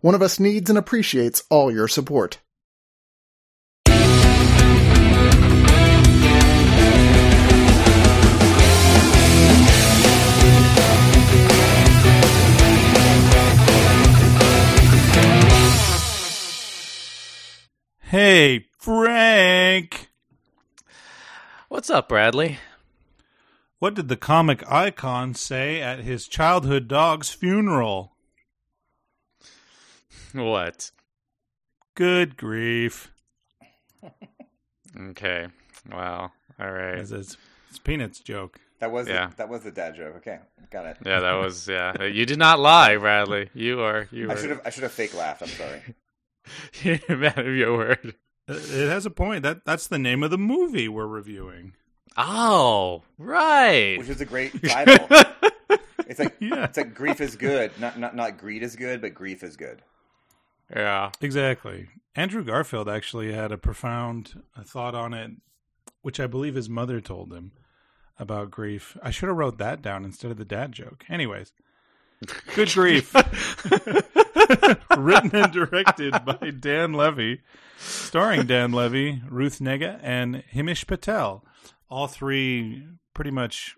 One of us needs and appreciates all your support. Hey, Frank. What's up, Bradley? What did the comic icon say at his childhood dog's funeral? What? Good grief. Okay. Wow. All right. It's, it's, it's Peanuts joke. That was Yeah. the, that was the dad joke. Okay, got it. Yeah, that was yeah. You did not lie, Bradley. You are you I should have I should have fake laughed. I'm sorry. you're man of your word. It it has a point. That That's the name of the movie we're reviewing. Oh, right. Which is a great title. It's like Yeah. it's like grief is good. Not not not greed is good, but grief is good. Yeah. Exactly. Andrew Garfield actually had a profound uh, thought on it, which I believe his mother told him about grief. I should have wrote that down instead of the dad joke. Anyways, good grief. Written and directed by Dan Levy, starring Dan Levy, Ruth Negga, and Himesh Patel. All three pretty much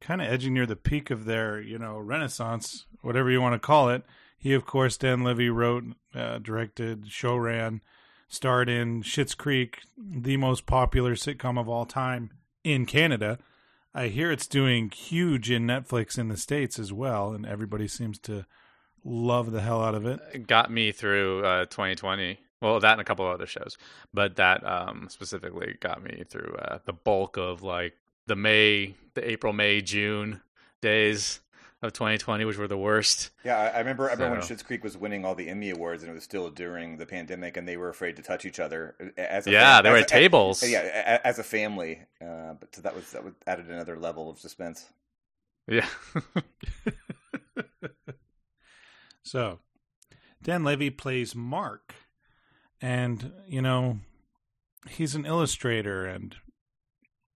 kind of edging near the peak of their, you know, renaissance, whatever you want to call it. He, of course, Dan Levy wrote, uh, directed, show ran, starred in Schitt's Creek, the most popular sitcom of all time in Canada. I hear it's doing huge in Netflix in the States as well, and everybody seems to love the hell out of it. It got me through uh 2020. Well, that and a couple other shows, but that um specifically got me through uh, the bulk of like the May, the April, May, June days of 2020, which were the worst. Yeah, I, I remember. I remember when So- Schitt's Creek was winning all the Emmy awards, and it was still during the pandemic, and they were afraid to touch each other. As a Yeah, fam- they were as at a- tables. yeah, as a family. Uh, but so that was that was added another level of suspense. Yeah. So, Dan Levy plays Mark, and you know, he's an illustrator, and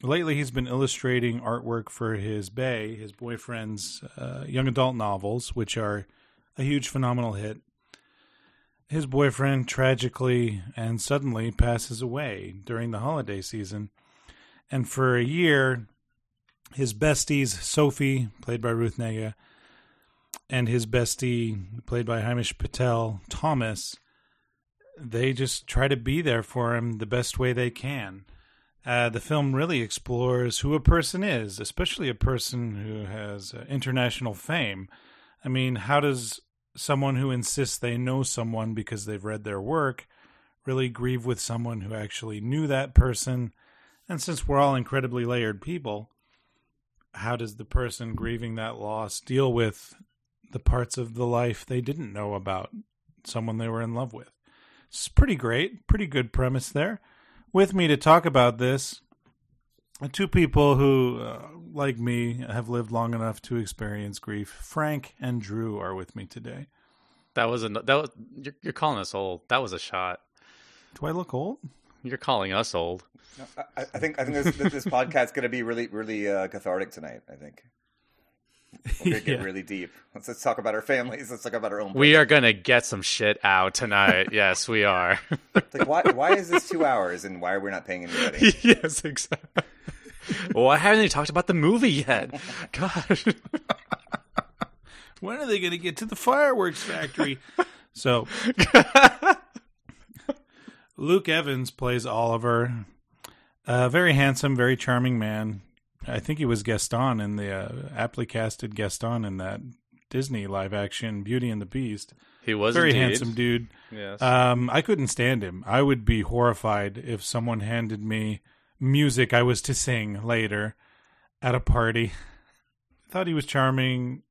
lately he's been illustrating artwork for his Bay, his boyfriend's uh, young adult novels, which are a huge, phenomenal hit. His boyfriend tragically and suddenly passes away during the holiday season, and for a year, his besties, Sophie, played by Ruth Negga, and his bestie, played by Hamish Patel, Thomas, they just try to be there for him the best way they can. Uh, the film really explores who a person is, especially a person who has uh, international fame. I mean, how does someone who insists they know someone because they've read their work really grieve with someone who actually knew that person? And since we're all incredibly layered people, how does the person grieving that loss deal with the parts of the life they didn't know about someone they were in love with. It's pretty great, pretty good premise there. With me to talk about this, two people who, uh, like me, have lived long enough to experience grief. Frank and Drew are with me today. That was a that was you're, you're calling us old. That was a shot. Do I look old? You're calling us old. I, I think I think this, this, this podcast's going to be really really uh, cathartic tonight. I think we're going to get Yeah. really deep. Let's let's talk about our families. Let's talk about our own. We are gonna get some shit out tonight. yes, we are. like why why is this two hours and why are we not paying anybody? yes, exactly. well, I haven't even talked about the movie yet. Gosh. When are they going to get to the fireworks factory? so, Luke Evans plays Oliver. A very handsome, very charming man. I think he was Gaston in the uh, aptly casted Gaston in that Disney live action Beauty and the Beast. He was Very indeed. handsome dude. Yes. Um, I couldn't stand him. I would be horrified if someone handed me music I was to sing later at a party. thought he was charming,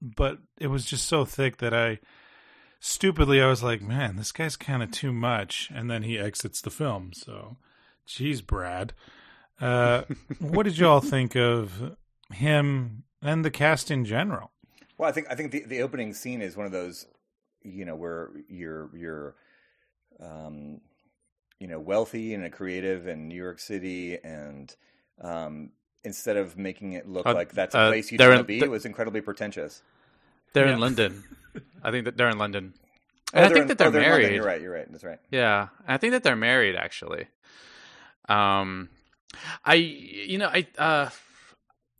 but it was just so thick that I stupidly I was like, man, this guy's kind of too much. And then he exits the film. So, geez, Brad. Uh, what did you all think of him and the cast in general? Well, I think I think the, the opening scene is one of those, you know, where you're you're, um, you know, wealthy and a creative in New York City, and um, instead of making it look Uh, like that's a uh, place you they're want to be, it was incredibly pretentious. They're Yeah. in London. I think that they're in London. Oh, And I think in- that they're oh, in London. married. You're right. You're right. That's right. Yeah, I think that they're married actually. Um, I you know I uh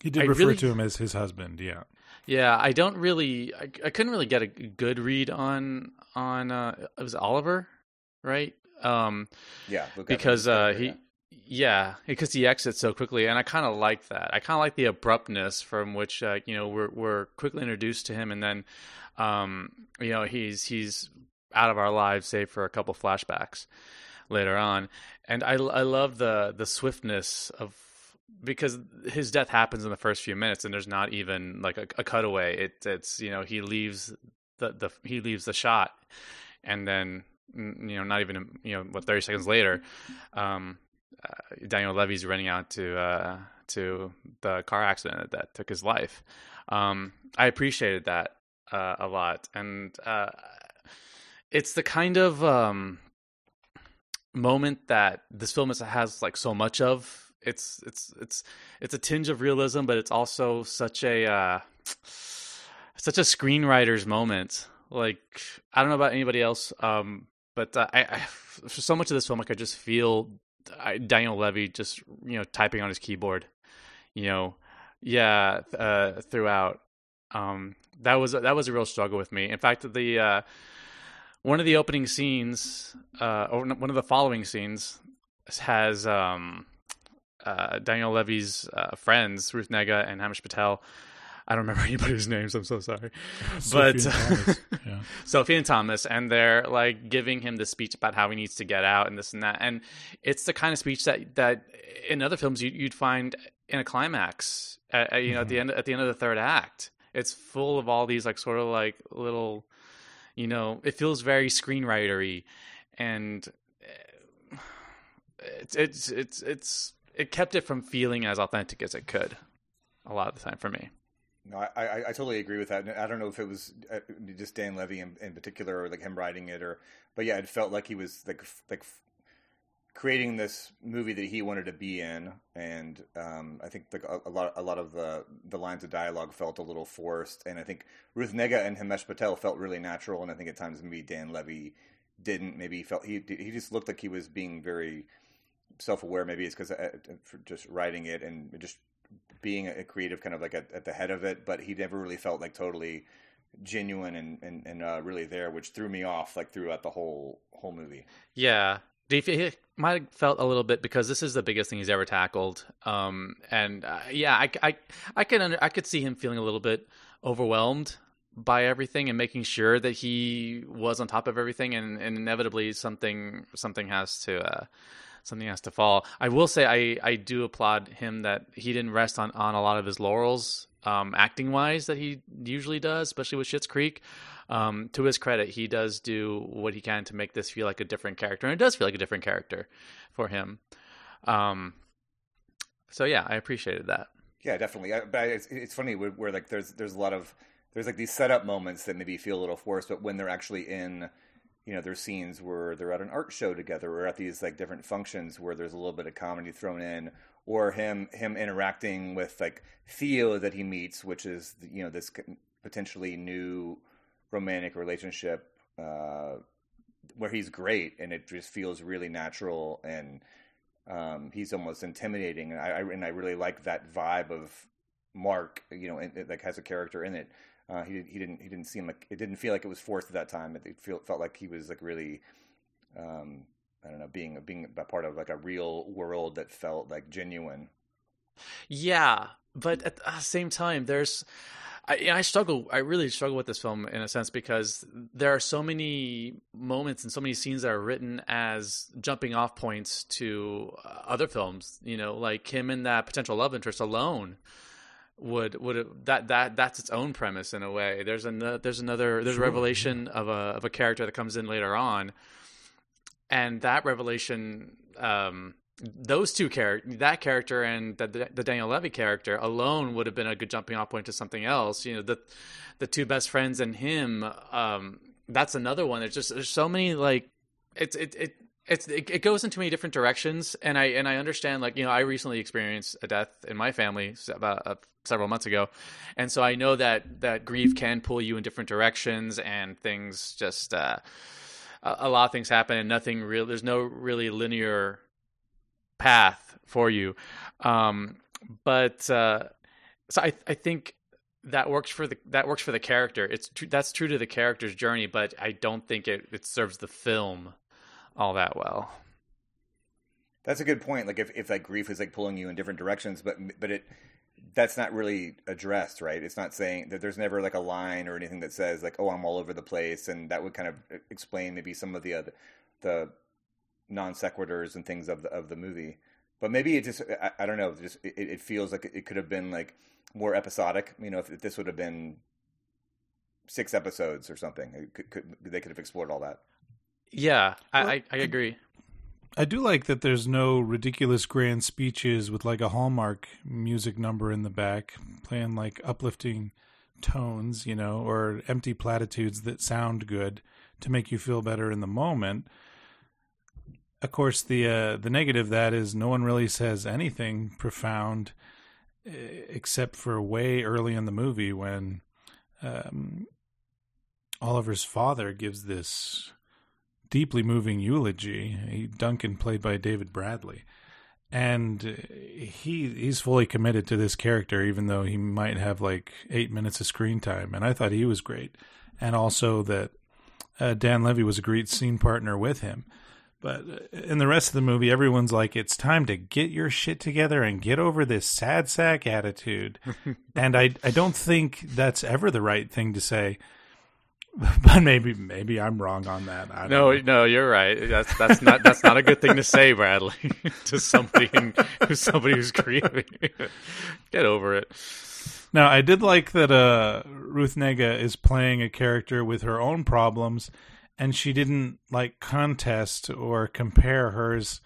He did I refer really- to him as his husband. Yeah. yeah I don't really I, I couldn't really get a good read on on uh it was Oliver right um Yeah, Luke because uh character, he yeah because he exits so quickly and I kind of like that I kind of like the abruptness from which uh, you know we're we're quickly introduced to him and then um you know he's he's out of our lives save for a couple flashbacks later on and I I love the the swiftness of because his death happens in the first few minutes and there's not even like a, a cutaway. It it's you know he leaves the the he leaves the shot and then you know not even you know what 30 seconds later um uh, Daniel Levy's running out to uh to the car accident that took his life. Um I appreciated that uh, a lot. And uh it's the kind of um moment that this film is, has like so much of it's it's it's it's a tinge of realism but it's also such a uh such a screenwriter's moment. Like i don't know about anybody else um but uh, I, I for so much of this film like i just feel I, daniel levy just you know typing on his keyboard you know? Yeah uh throughout. Um that was that was a real struggle with me. In fact the uh one of the opening scenes, uh, or one of the following scenes, has um, uh, Daniel Levy's uh, friends, Ruth Negga and Hamish Patel. I don't remember anybody's names. I'm so sorry, but Sophie and Thomas, yeah. Sophie and Thomas, and they're like giving him the speech about how he needs to get out and this and that, and it's the kind of speech that that in other films you, you'd find in a climax, at, you know, at the end at the end of the third act. It's full of all these like sort of like little you know it feels very screenwritery and uh, it's it's it's it's it kept it from feeling as authentic as it could a lot of the time for me No, I, I, totally agree with that. I don't know if it was uh, just Dan Levy in, in particular, or like him writing it, or but yeah, it felt like he was like like creating this movie that he wanted to be in, and um, I think like a, a lot a lot of the the lines of dialogue felt a little forced, and I think Ruth Nega and Himesh Patel felt really natural, and I think at times maybe Dan Levy didn't. Maybe he felt he he just looked like he was being very self aware. Maybe it's because just writing it and just being a creative kind of like at, at the head of it, but he never really felt like totally genuine and and, and uh, really there, which threw me off like throughout the whole whole movie. Yeah. Do you feel, it might have felt a little bit because this is the biggest thing he's ever tackled. Um, and uh, yeah, I, I, I could under, I could see him feeling a little bit overwhelmed by everything and making sure that he was on top of everything, and, and inevitably something something has to uh, something has to fall. I will say I, I do applaud him that he didn't rest on, on a lot of his laurels um, acting wise that he usually does, especially with Schitt's Creek. Um, to his credit, he does do what he can to make this feel like a different character, and it does feel like a different character for him. Um, so yeah, I appreciated that. Yeah, definitely. I, but it's, it's funny where, where like there's there's a lot of there's like these setup moments that maybe feel a little forced, but when they're actually in, you know, there's scenes where they're at an art show together or at these like different functions where there's a little bit of comedy thrown in, or him him interacting with like Theo that he meets, which is you know this potentially new romantic relationship uh, where he's great and it just feels really natural and um, he's almost intimidating. And I, I, and I really like that vibe of Mark you know and, like has a character in it uh, he he didn't he didn't seem like it didn't feel like it was forced at that time it, it feel, felt like he was like really um, I don't know being being a part of like a real world that felt like genuine yeah but at the same time there's I, I struggle. I really struggle with this film in a sense because there are so many moments and so many scenes that are written as jumping off points to uh, other films. You know, like him and that potential love interest alone would would that that that's its own premise in a way. There's another there's another there's sure. a revelation of a of a character that comes in later on, and that revelation um, those two characters, that character and the, the, Daniel Levy character alone would have been a good jumping off point to something else. You know, the the two best friends and him. Um, that's another one. There's just there's so many like it's it it. It's, it, it goes in too many different directions, and I and I understand. Like you know, I recently experienced a death in my family about uh, several months ago, and so I know that that grief can pull you in different directions, and things just uh, a, a lot of things happen, and nothing real. There's no really linear path for you. Um, but uh, so I, I think that works for the that works for the character. It's tr- that's true to the character's journey, but I don't think it, it serves the film all that well. That's a good point. Like if, if that grief is like pulling you in different directions, but but it that's not really addressed, right? It's not saying that there's never like a line or anything that says like, "Oh, I'm all over the place," and that would kind of uh, explain maybe some of the other the non sequiturs and things of the of the movie. But maybe it just I, I don't know. Just it, it, feels like it could have been like more episodic. You know, if, if this would have been six episodes or something, could, could, they could have explored all that. Yeah, I, well, I, I agree. I do like that there's no ridiculous grand speeches with like a Hallmark music number in the back playing like uplifting tones, you know, or empty platitudes that sound good to make you feel better in the moment of course, the uh, the negative that is no one really says anything profound, uh, except for way early in the movie when um, Oliver's father gives this deeply moving eulogy. Duncan, played by David Bradley, and he he's fully committed to this character, even though he might have like eight minutes of screen time. And I thought he was great, and also that uh, Dan Levy was a great scene partner with him. But in the rest of the movie, everyone's like, it's time to get your shit together and get over this sad sack attitude. and I, I don't think that's ever the right thing to say. But maybe, maybe I'm wrong on that. no, know. no, you're right. That's that's not that's not a good thing to say, Bradley, to somebody in, somebody who's grieving. get over it. Now, I did like that uh, Ruth Negga is playing a character with her own problems and she didn't like contest or compare hers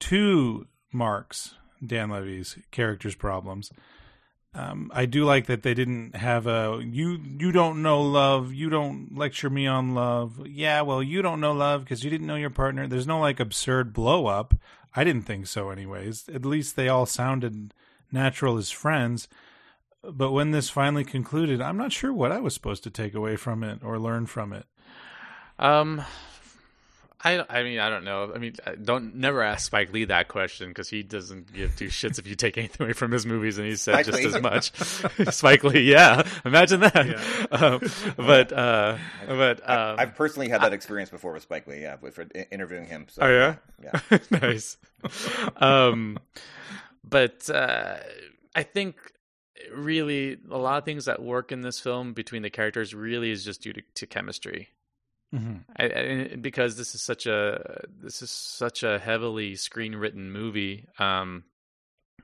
to Mark's Dan Levy's character's problems. Um, I do like that they didn't have a you you don't know love. You don't lecture me on love. Yeah well you don't know love because you didn't know your partner. There's no like absurd blow up. I didn't think so anyways. At least they all sounded natural as friends. But when this finally concluded I'm not sure what I was supposed to take away from it or learn from it. Um, I I mean I don't know. I mean don't never ask Spike Lee that question because he doesn't give two shits if you take anything away from his movies, and he said Spike just Lee. as much. Spike Lee, yeah, imagine that. Yeah. Um, but uh, but um, I've personally had that experience before with Spike Lee. Yeah, for interviewing him. So, oh yeah, yeah, nice. um, but uh, I think really a lot of things that work in this film between the characters really is just due to, to chemistry Mm-hmm. I, I, because this is such a this is such a heavily screen written movie um,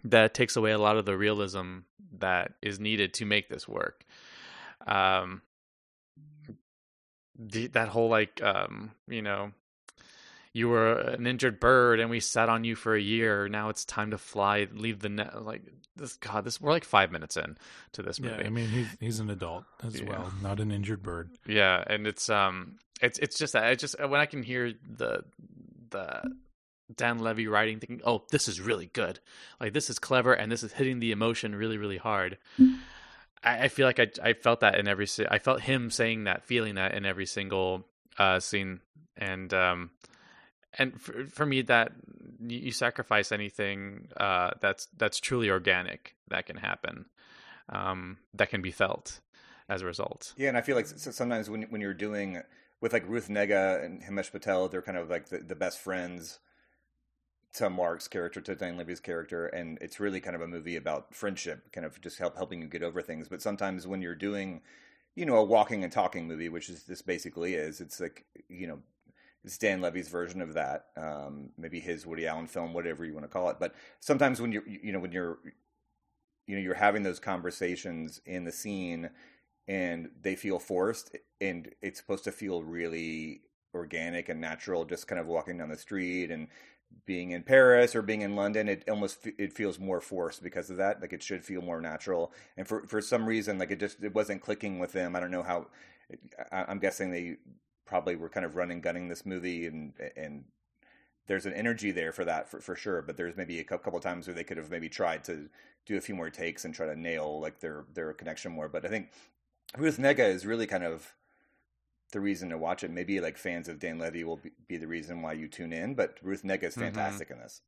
that takes away a lot of the realism that is needed to make this work. Um, the, that whole like um, you know you were an injured bird and we sat on you for a year now it's time to fly leave the net like this god this we're like five minutes in to this movie yeah i mean he's he's an adult as yeah. well not an injured bird yeah and it's um it's it's just that I just when I can hear the the Dan Levy writing, thinking, "Oh, this is really good. Like this is clever, and this is hitting the emotion really, really hard." I, I feel like I I felt that in every I felt him saying that, feeling that in every single uh, scene, and um, and for, for me that you sacrifice anything uh, that's that's truly organic that can happen, um, that can be felt as a result. Yeah, and I feel like sometimes when when you're doing with like Ruth Negga and Himesh Patel, they're kind of like the, the best friends to Mark's character, to Dan Levy's character, and it's really kind of a movie about friendship, kind of just help helping you get over things. But sometimes when you're doing, you know, a walking and talking movie, which is this basically is, it's like you know, Dan Levy's version of that, um, maybe his Woody Allen film, whatever you want to call it. But sometimes when you're, you know, when you're you know you're having those conversations in the scene and they feel forced and it's supposed to feel really organic and natural just kind of walking down the street and being in Paris or being in London it almost it feels more forced because of that. Like it should feel more natural. And for for some reason like it just it wasn't clicking with them. I don't know how I'm guessing they probably were kind of running gunning this movie and and there's an energy there for that for, for sure but there's maybe a couple times where they could have maybe tried to do a few more takes and try to nail like their their connection more but I think Ruth Negga is really kind of the reason to watch it. Maybe like fans of Dan Levy will be, be the reason why you tune in, but Ruth Negga is mm-hmm. fantastic mm-hmm. in this.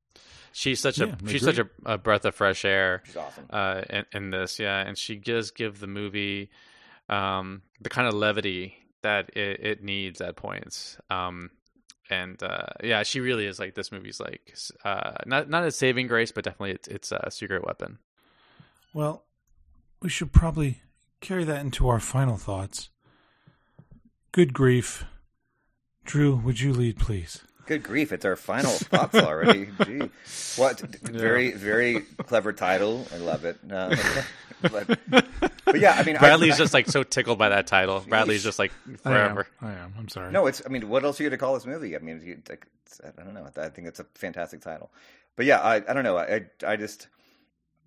She's such yeah, a she's such a, a, breath of fresh air. She's awesome uh, in, in, this, yeah, and she does give the movie um, the kind of levity that it, it needs at points. Um, and uh, yeah, she really is like this movie's like uh, not not a saving grace, but definitely it's it's a secret weapon. Well, we should probably carry that into our final thoughts. Good grief. Drew, would you lead, please? Good grief, it's our final thoughts already. Gee. What very, very clever title. I love it. Uh, but, but, yeah, I mean Bradley's I, just like so tickled by that title. Bradley's just like forever. I am. I am. I'm sorry. No, it's I mean, what else are you gonna call this movie? I mean, you, like, I don't know. I think it's a fantastic title. But yeah, I I don't know. I I just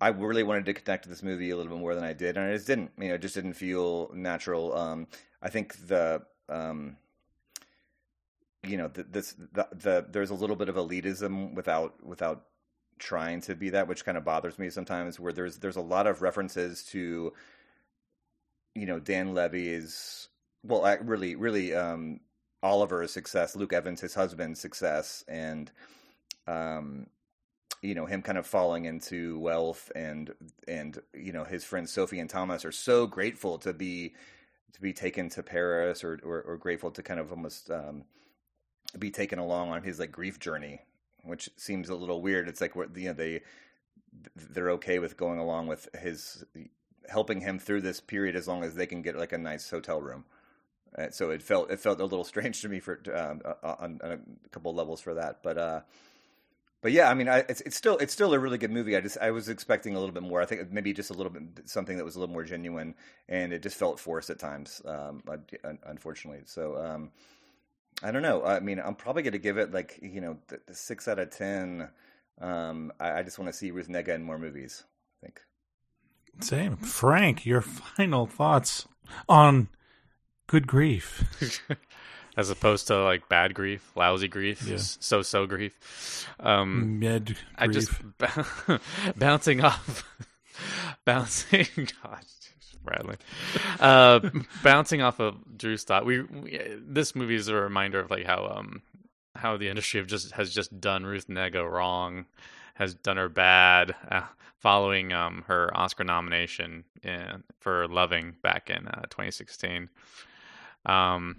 I really wanted to connect to this movie a little bit more than I did, and I just didn't. You know, it just didn't feel natural. Um, I think the, um, you know, the, this the, the there's a little bit of elitism without without trying to be that, which kind of bothers me sometimes. Where there's there's a lot of references to, you know, Dan Levy's well, really, really, um, Oliver's success, Luke Evans, his husband's success, and um, you know him kind of falling into wealth and and you know his friends Sophie and Thomas are so grateful to be to be taken to Paris or or, or grateful to kind of almost um, be taken along on his like grief journey, which seems a little weird. It's like you know they they're okay with going along with his helping him through this period as long as they can get like a nice hotel room. Uh, so it felt it felt a little strange to me for um, on, on, a couple levels for that, but uh, but yeah, I mean, I, it's it's still it's still a really good movie. I just I was expecting a little bit more. I think maybe just a little bit something that was a little more genuine, and it just felt forced at times, um, unfortunately. So um, I don't know. I mean, I'm probably going to give it like you know the, the six out of ten. Um, I, I, just want to see Ruth Negga in more movies. I think. Same, Frank. Your final thoughts on Good Grief. as opposed to like bad grief, lousy grief, yeah. so so grief. Um, Mid. I just bouncing off, bouncing. Gosh, Bradley, uh, bouncing off of Drew's thought. We, we, this movie is a reminder of like how um how the industry have just has just done Ruth Negga wrong, has done her bad. Uh, following um her Oscar nomination in, for Loving back in uh, 2016. Um,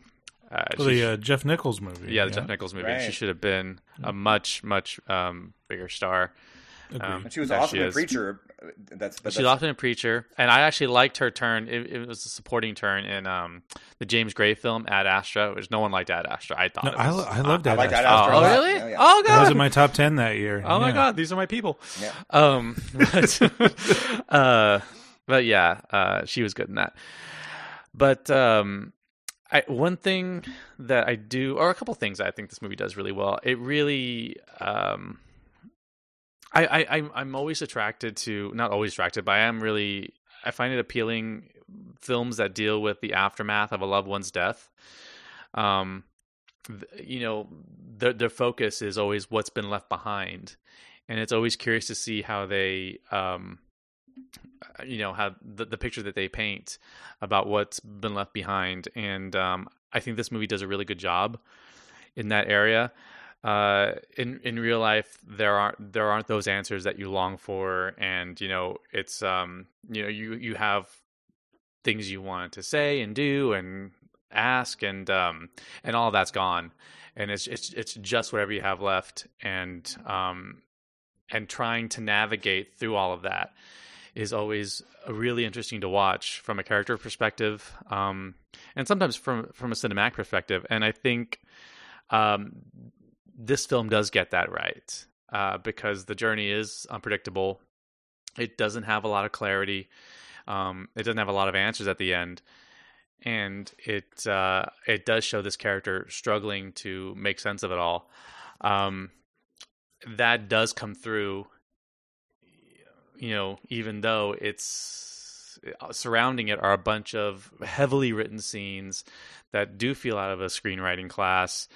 uh, well, the uh, Jeff Nichols movie. Yeah, the yeah. Jeff Nichols movie. Right. She should have been a much, much um, bigger star. Um, she was awesome in Preacher. That's, she's that's... often a preacher, and I actually liked her turn. It, it was a supporting turn in um, the James Gray film Ad Astra, which no one liked Ad Astra. I thought. No, I, was, I loved Ad, I Astra. Ad Astra. Oh, really? Yeah, yeah. Oh god, that was in my top ten that year. Oh my god, these are my people. Yeah. Um, but, uh, but yeah, uh, she was good in that. But um, I, one thing that I do, or a couple things I think this movie does really well. It really, um, I, I, I'm, I'm always attracted to, not always attracted, but I am really, I find it appealing films that deal with the aftermath of a loved one's death. Um, you know, their their focus is always what's been left behind, and it's always curious to see how they, um, you know how the, the picture that they paint about what's been left behind and um, i think this movie does a really good job in that area uh, in in real life there aren't there aren't those answers that you long for. And you know it's um you know you you have things you want to say and do and ask and um and all that's gone. And it's it's it's just whatever you have left. And um and trying to navigate through all of that is always really interesting to watch from a character perspective, um, and sometimes from from a cinematic perspective. And I think um, this film does get that right uh, because the journey is unpredictable. It doesn't have a lot of clarity. Um, it doesn't have a lot of answers at the end, and it uh, it does show this character struggling to make sense of it all. Um, that does come through. You know, even though it's uh, surrounding it are a bunch of heavily written scenes that do feel out of a screenwriting class,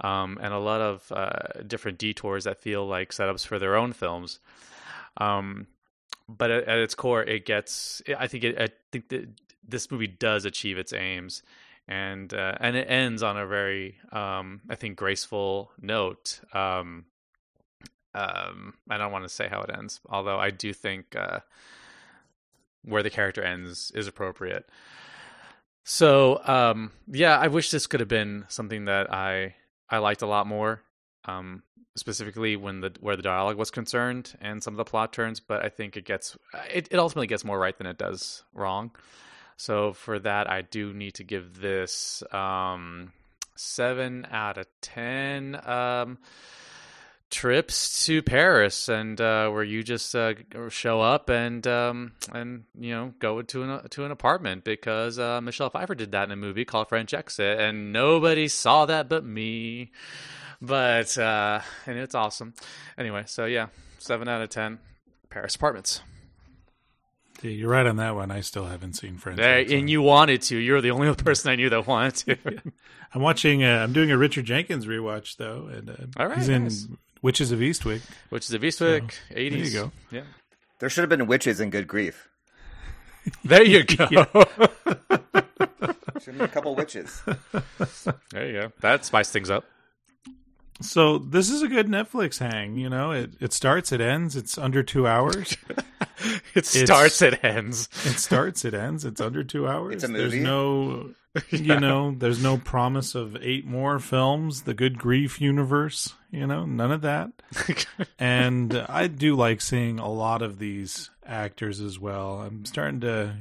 um, and a lot of uh, different detours that feel like setups for their own films. Um, but at, at, its core, it gets. I think it. I think that this movie does achieve its aims, and uh, and it ends on a very, um, I think, graceful note. Um, um, I don't want to say how it ends, although I do think uh, where the character ends is appropriate. So, um, yeah, I wish this could have been something that I I liked a lot more. Um, specifically when the where the dialogue was concerned and some of the plot turns, but I think it gets it, it ultimately gets more right than it does wrong. So for that, I do need to give this um, seven out of ten um, trips to Paris, and uh, where you just uh, show up and um, and you know go to an to an apartment because uh, Michelle Pfeiffer did that in a movie called French Exit, and nobody saw that but me but uh, and it's awesome. Anyway, so yeah, seven out of ten. Paris Apartments. Yeah, you're right on that one. I still haven't seen Friends. and you wanted to. You're the only person I knew that wanted to. I'm watching. Uh, I'm doing a Richard Jenkins rewatch though, and uh, All right, he's nice. In Witches of Eastwick. Witches of Eastwick, So, 80s. there you go. Yeah. There should have been witches in Good Grief. There you go. Should have been a couple witches. there you go. That spiced things up. So this is a good Netflix hang. You know, it it starts, it ends. It's under two hours. It starts, it ends. it starts, it ends. It's under two hours. It's a There's movie. no, you know, there's no promise of eight more films. The Good Grief universe. You know, none of that. and I do like seeing a lot of these actors as well. I'm starting to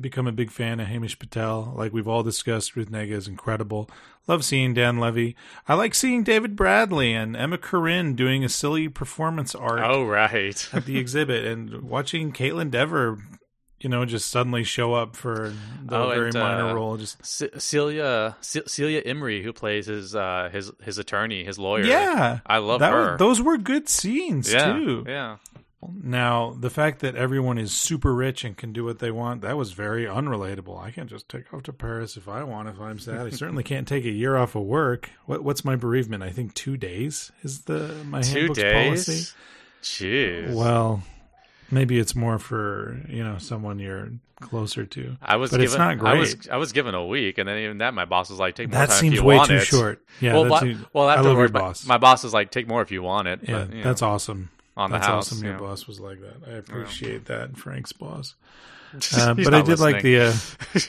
become a big fan of Hamish Patel. Like we've all discussed, Ruth Negga is incredible. Love seeing Dan Levy. I like seeing David Bradley and Emma Corrin doing a silly performance art oh, right. at the exhibit, and watching Kaitlyn Dever, you know, just suddenly show up for the Oh, very and, minor uh, role. Just C- Celia C- Celia Imrie, who plays his uh, his his attorney, his lawyer. yeah, I love that her. Was, those were good scenes yeah, too. yeah. Now, the fact that everyone is super rich and can do what they want, that was very unrelatable. I can't just take off to Paris if I want, if I'm sad. I certainly can't take a year off of work. What, what's my bereavement? I think two days is the my Two handbook's days. policy. Jeez. Well, maybe it's more for, you know, someone you're closer to. I was but given, it's not I was great. I was given a week, and then even that, my boss was like, "Take more That time seems way too it. short. Yeah, well, that's wha- too- well, I love afterward, your my, boss. my boss was like, "Take more if you want it." yeah, but, that's know, awesome. On the That's house. awesome. Your yeah. boss was like that. I appreciate that, Frank's boss. He's Uh, but I not did like the. Uh,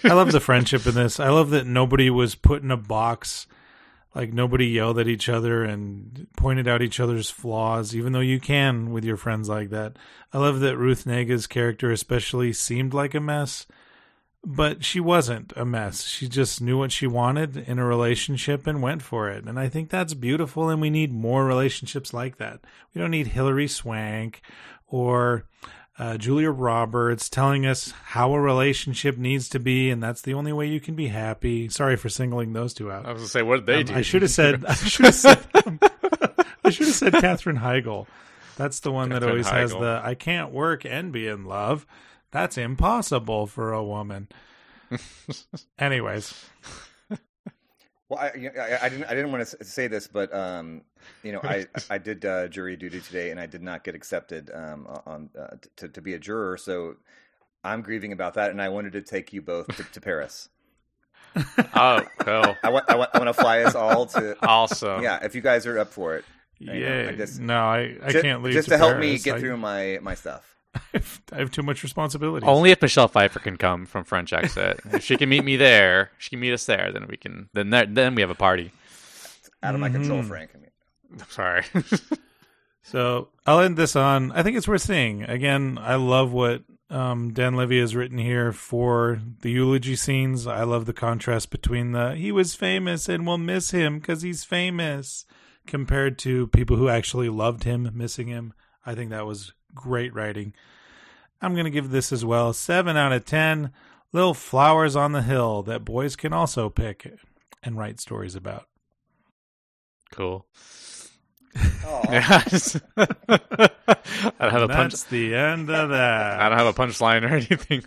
I love the friendship in this. I love that nobody was put in a box. Like nobody yelled at each other and pointed out each other's flaws, even though you can with your friends like that. I love that Ruth Negga's character especially seemed like a mess, but she wasn't a mess. She just knew what she wanted in a relationship and went for it. And I think that's beautiful, and we need more relationships like that. We don't need Hilary Swank or uh, Julia Roberts telling us how a relationship needs to be, and that's the only way you can be happy. Sorry for singling those two out. I was gonna say, what did they Um, do? I should have said. I should have said. I should have said Katherine Heigl. That's the one that Katherine always has the "I can't work and be in love." That's impossible for a woman. Anyways, Well, I, I, I didn't. I didn't want to say this, but um, you know, I I did uh, jury duty today, and I did not get accepted um, on uh, to to be a juror. So I'm grieving about that, and I wanted to take you both to, to Paris. oh, cool. I want I want I want to fly us all to. Awesome. Yeah, if you guys are up for it, yeah. I just- no, I, I Ju- can't leave just to, to, help me get I- through my my stuff. I have too much responsibility. Only if Michelle Pfeiffer can come from French Exit. if she can meet me there, she can meet us there. Then we can. Then there, then we have a party. Out of my control, Mhm. Frank. I mean, I'm sorry. So I'll end this on. I think it's worth seeing. Again, I love what um, Dan Levy has written here for the eulogy scenes. I love the contrast between the he was famous and we'll miss him because he's famous compared to people who actually loved him missing him. I think that was great writing. I'm going to give this as well 7 out of 10 little flowers on the hill that boys can also pick and write stories about. Cool. Yes. I don't have a punch. That's the end of that. I don't have a punchline or anything.